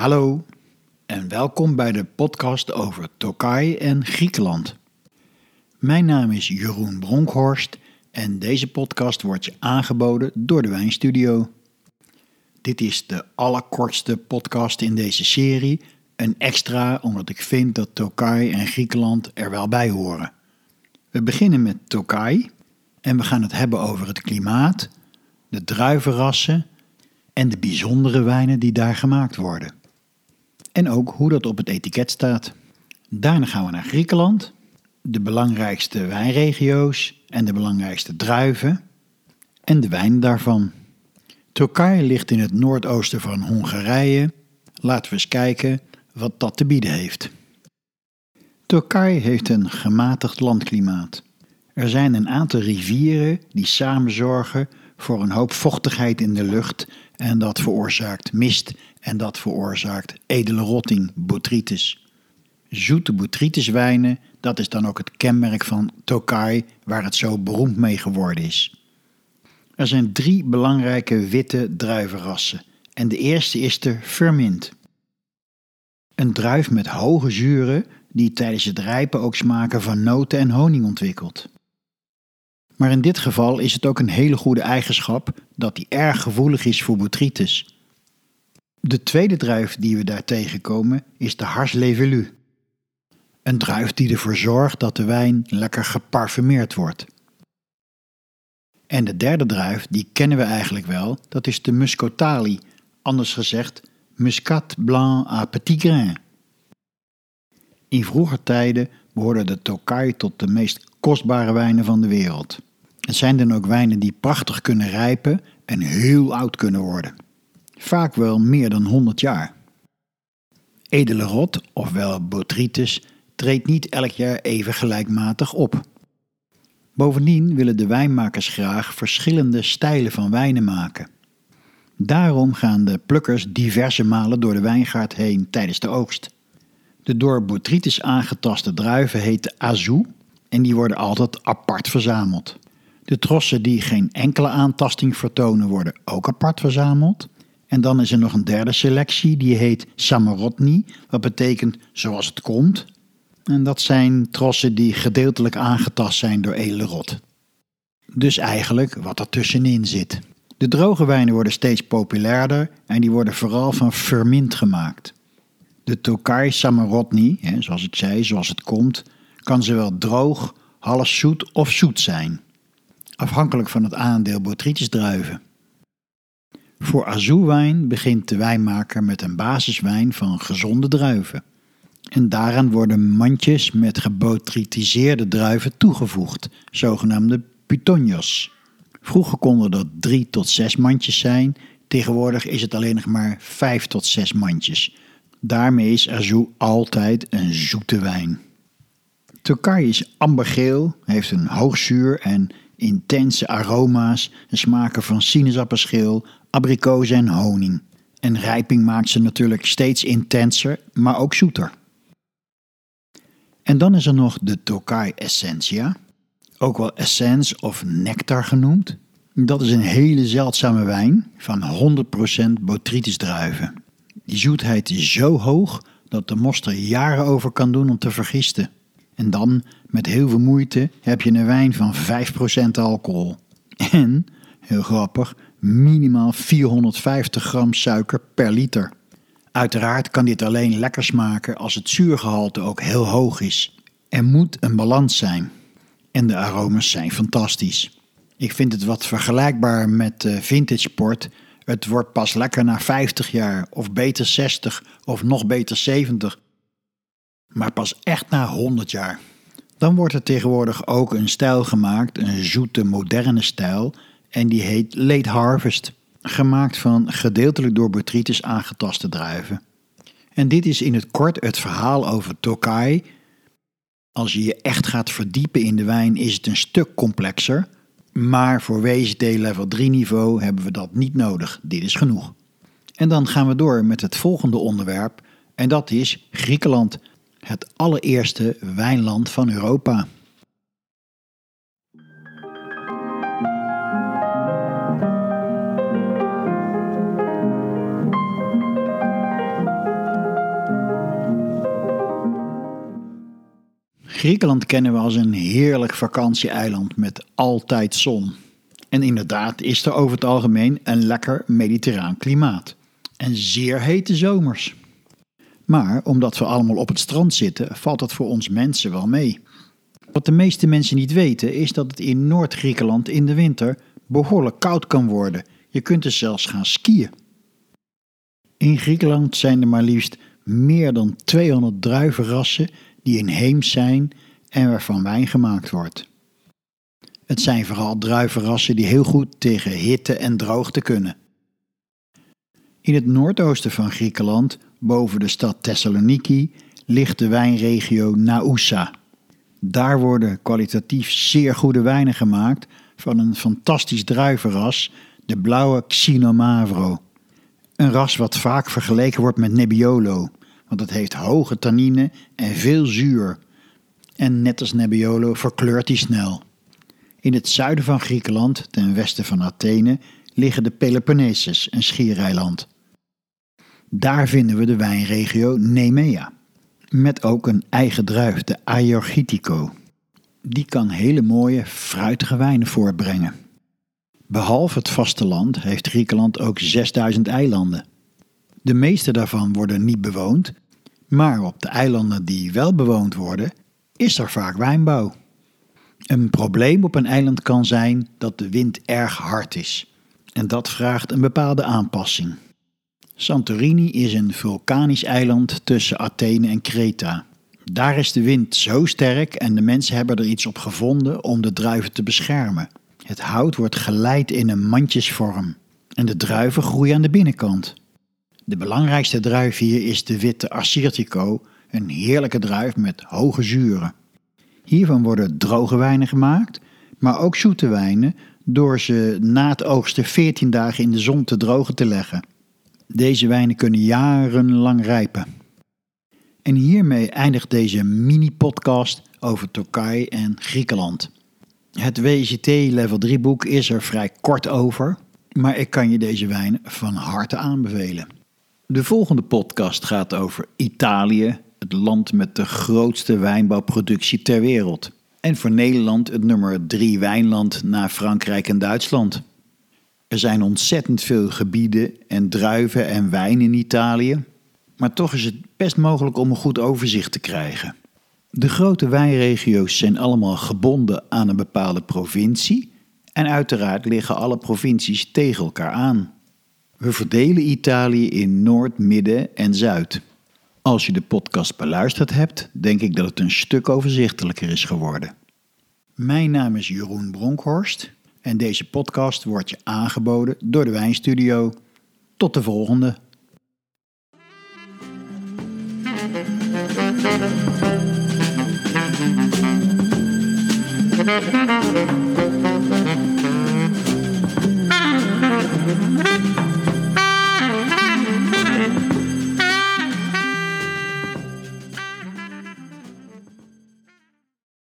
Hallo en welkom bij de podcast over Tokai en Griekenland. Mijn naam is Jeroen Bronkhorst en deze podcast wordt je aangeboden door de Wijnstudio. Dit is de allerkortste podcast in deze serie, een extra omdat ik vind dat Tokai en Griekenland er wel bij horen. We beginnen met Tokai en we gaan het hebben over het klimaat, de druivenrassen en de bijzondere wijnen die daar gemaakt worden. En ook hoe dat op het etiket staat. Daarna gaan we naar Griekenland, de belangrijkste wijnregio's en de belangrijkste druiven en de wijnen daarvan. Turkije ligt in het noordoosten van Hongarije. Laten we eens kijken wat dat te bieden heeft. Turkije heeft een gematigd landklimaat. Er zijn een aantal rivieren die samen zorgen voor een hoop vochtigheid in de lucht en dat veroorzaakt mist en dat veroorzaakt edele rotting, botrytis. Zoete botrytiswijnen, dat is dan ook het kenmerk van Tokai, waar het zo beroemd mee geworden is. Er zijn drie belangrijke witte druivenrassen en de eerste is de Fermint. Een druif met hoge zuren die tijdens het rijpen ook smaken van noten en honing ontwikkelt. Maar in dit geval is het ook een hele goede eigenschap dat hij erg gevoelig is voor botrytis. De tweede druif die we daar tegenkomen is de Hars Levelu. Een druif die ervoor zorgt dat de wijn lekker geparfumeerd wordt. En de derde druif, die kennen we eigenlijk wel, dat is de Muscotali, anders gezegd Muscat Blanc à Petit Grain. In vroeger tijden behoorde de Tokai tot de meest kostbare wijnen van de wereld. Het zijn dan ook wijnen die prachtig kunnen rijpen en heel oud kunnen worden. Vaak wel meer dan 100 jaar. Edele rot, ofwel botrytis, treedt niet elk jaar even gelijkmatig op. Bovendien willen de wijnmakers graag verschillende stijlen van wijnen maken. Daarom gaan de plukkers diverse malen door de wijngaard heen tijdens de oogst. De door botrytis aangetaste druiven heten azou en die worden altijd apart verzameld. De trossen die geen enkele aantasting vertonen worden ook apart verzameld. En dan is er nog een derde selectie, die heet Samarotni, wat betekent zoals het komt. En dat zijn trossen die gedeeltelijk aangetast zijn door edele rot. Dus eigenlijk wat er tussenin zit. De droge wijnen worden steeds populairder en die worden vooral van ferment gemaakt. De Tokai Samarotni, zoals ik zei, zoals het komt, kan zowel droog, half zoet of zoet zijn afhankelijk van het aandeel botrytisdruiven. Voor azoewijn begint de wijnmaker met een basiswijn van gezonde druiven. En daaraan worden mandjes met gebotritiseerde druiven toegevoegd, zogenaamde putonjas. Vroeger konden dat drie tot zes mandjes zijn, tegenwoordig is het alleen nog maar vijf tot zes mandjes. Daarmee is azou altijd een zoete wijn. Tokai is ambergeel, heeft een hoog zuur en intense aroma's en smaken van sinaasappelschil, abrikozen en honing. En rijping maakt ze natuurlijk steeds intenser, maar ook zoeter. En dan is er nog de Tokai Essentia, ook wel essence of nectar genoemd. Dat is een hele zeldzame wijn van 100% botrytis druiven. Die zoetheid is zo hoog dat de moster jaren over kan doen om te vergisten. En dan, met heel veel moeite, heb je een wijn van 5% alcohol. En, heel grappig, minimaal 450 gram suiker per liter. Uiteraard kan dit alleen lekker smaken als het zuurgehalte ook heel hoog is. Er moet een balans zijn. En de aromas zijn fantastisch. Ik vind het wat vergelijkbaar met vintage port. Het wordt pas lekker na 50 jaar, of beter 60, of nog beter 70 maar pas echt na 100 jaar. Dan wordt er tegenwoordig ook een stijl gemaakt, een zoete moderne stijl, en die heet Late Harvest, gemaakt van gedeeltelijk door botrytis aangetaste druiven. En dit is in het kort het verhaal over Tokai. Als je je echt gaat verdiepen in de wijn is het een stuk complexer, maar voor WSD level 3 niveau hebben we dat niet nodig. Dit is genoeg. En dan gaan we door met het volgende onderwerp en dat is Griekenland het allereerste wijnland van Europa. Griekenland kennen we als een heerlijk vakantieeiland met altijd zon. En inderdaad is er over het algemeen een lekker mediterraan klimaat. En zeer hete zomers. Maar omdat we allemaal op het strand zitten, valt dat voor ons mensen wel mee. Wat de meeste mensen niet weten is dat het in Noord-Griekenland in de winter behoorlijk koud kan worden. Je kunt er zelfs gaan skiën. In Griekenland zijn er maar liefst meer dan 200 druivenrassen die inheems zijn en waarvan wijn gemaakt wordt. Het zijn vooral druivenrassen die heel goed tegen hitte en droogte kunnen. In het noordoosten van Griekenland, boven de stad Thessaloniki, ligt de wijnregio Naoussa. Daar worden kwalitatief zeer goede wijnen gemaakt van een fantastisch druivenras, de blauwe Xinomavro. Een ras wat vaak vergeleken wordt met Nebbiolo, want het heeft hoge tannine en veel zuur. En net als Nebbiolo verkleurt hij snel. In het zuiden van Griekenland, ten westen van Athene, liggen de Peloponnesus, een schiereiland. Daar vinden we de wijnregio Nemea, met ook een eigen druif, de Aeorgitico. Die kan hele mooie, fruitige wijnen voortbrengen. Behalve het vasteland heeft Griekenland ook 6000 eilanden. De meeste daarvan worden niet bewoond, maar op de eilanden die wel bewoond worden, is er vaak wijnbouw. Een probleem op een eiland kan zijn dat de wind erg hard is. En dat vraagt een bepaalde aanpassing. Santorini is een vulkanisch eiland tussen Athene en Kreta. Daar is de wind zo sterk en de mensen hebben er iets op gevonden om de druiven te beschermen. Het hout wordt geleid in een mandjesvorm en de druiven groeien aan de binnenkant. De belangrijkste druif hier is de witte Assyrtiko, een heerlijke druif met hoge zuren. Hiervan worden droge wijnen gemaakt, maar ook zoete wijnen door ze na het oogsten 14 dagen in de zon te drogen te leggen. Deze wijnen kunnen jarenlang rijpen. En hiermee eindigt deze mini-podcast over Turkije en Griekenland. Het WCT Level 3 boek is er vrij kort over, maar ik kan je deze wijn van harte aanbevelen. De volgende podcast gaat over Italië, het land met de grootste wijnbouwproductie ter wereld. En voor Nederland het nummer 3 wijnland na Frankrijk en Duitsland. Er zijn ontzettend veel gebieden en druiven en wijn in Italië, maar toch is het best mogelijk om een goed overzicht te krijgen. De grote wijnregio's zijn allemaal gebonden aan een bepaalde provincie en uiteraard liggen alle provincies tegen elkaar aan. We verdelen Italië in Noord, Midden en Zuid. Als je de podcast beluisterd hebt, denk ik dat het een stuk overzichtelijker is geworden. Mijn naam is Jeroen Bronkhorst en deze podcast wordt je aangeboden door de Wijnstudio. Tot de volgende.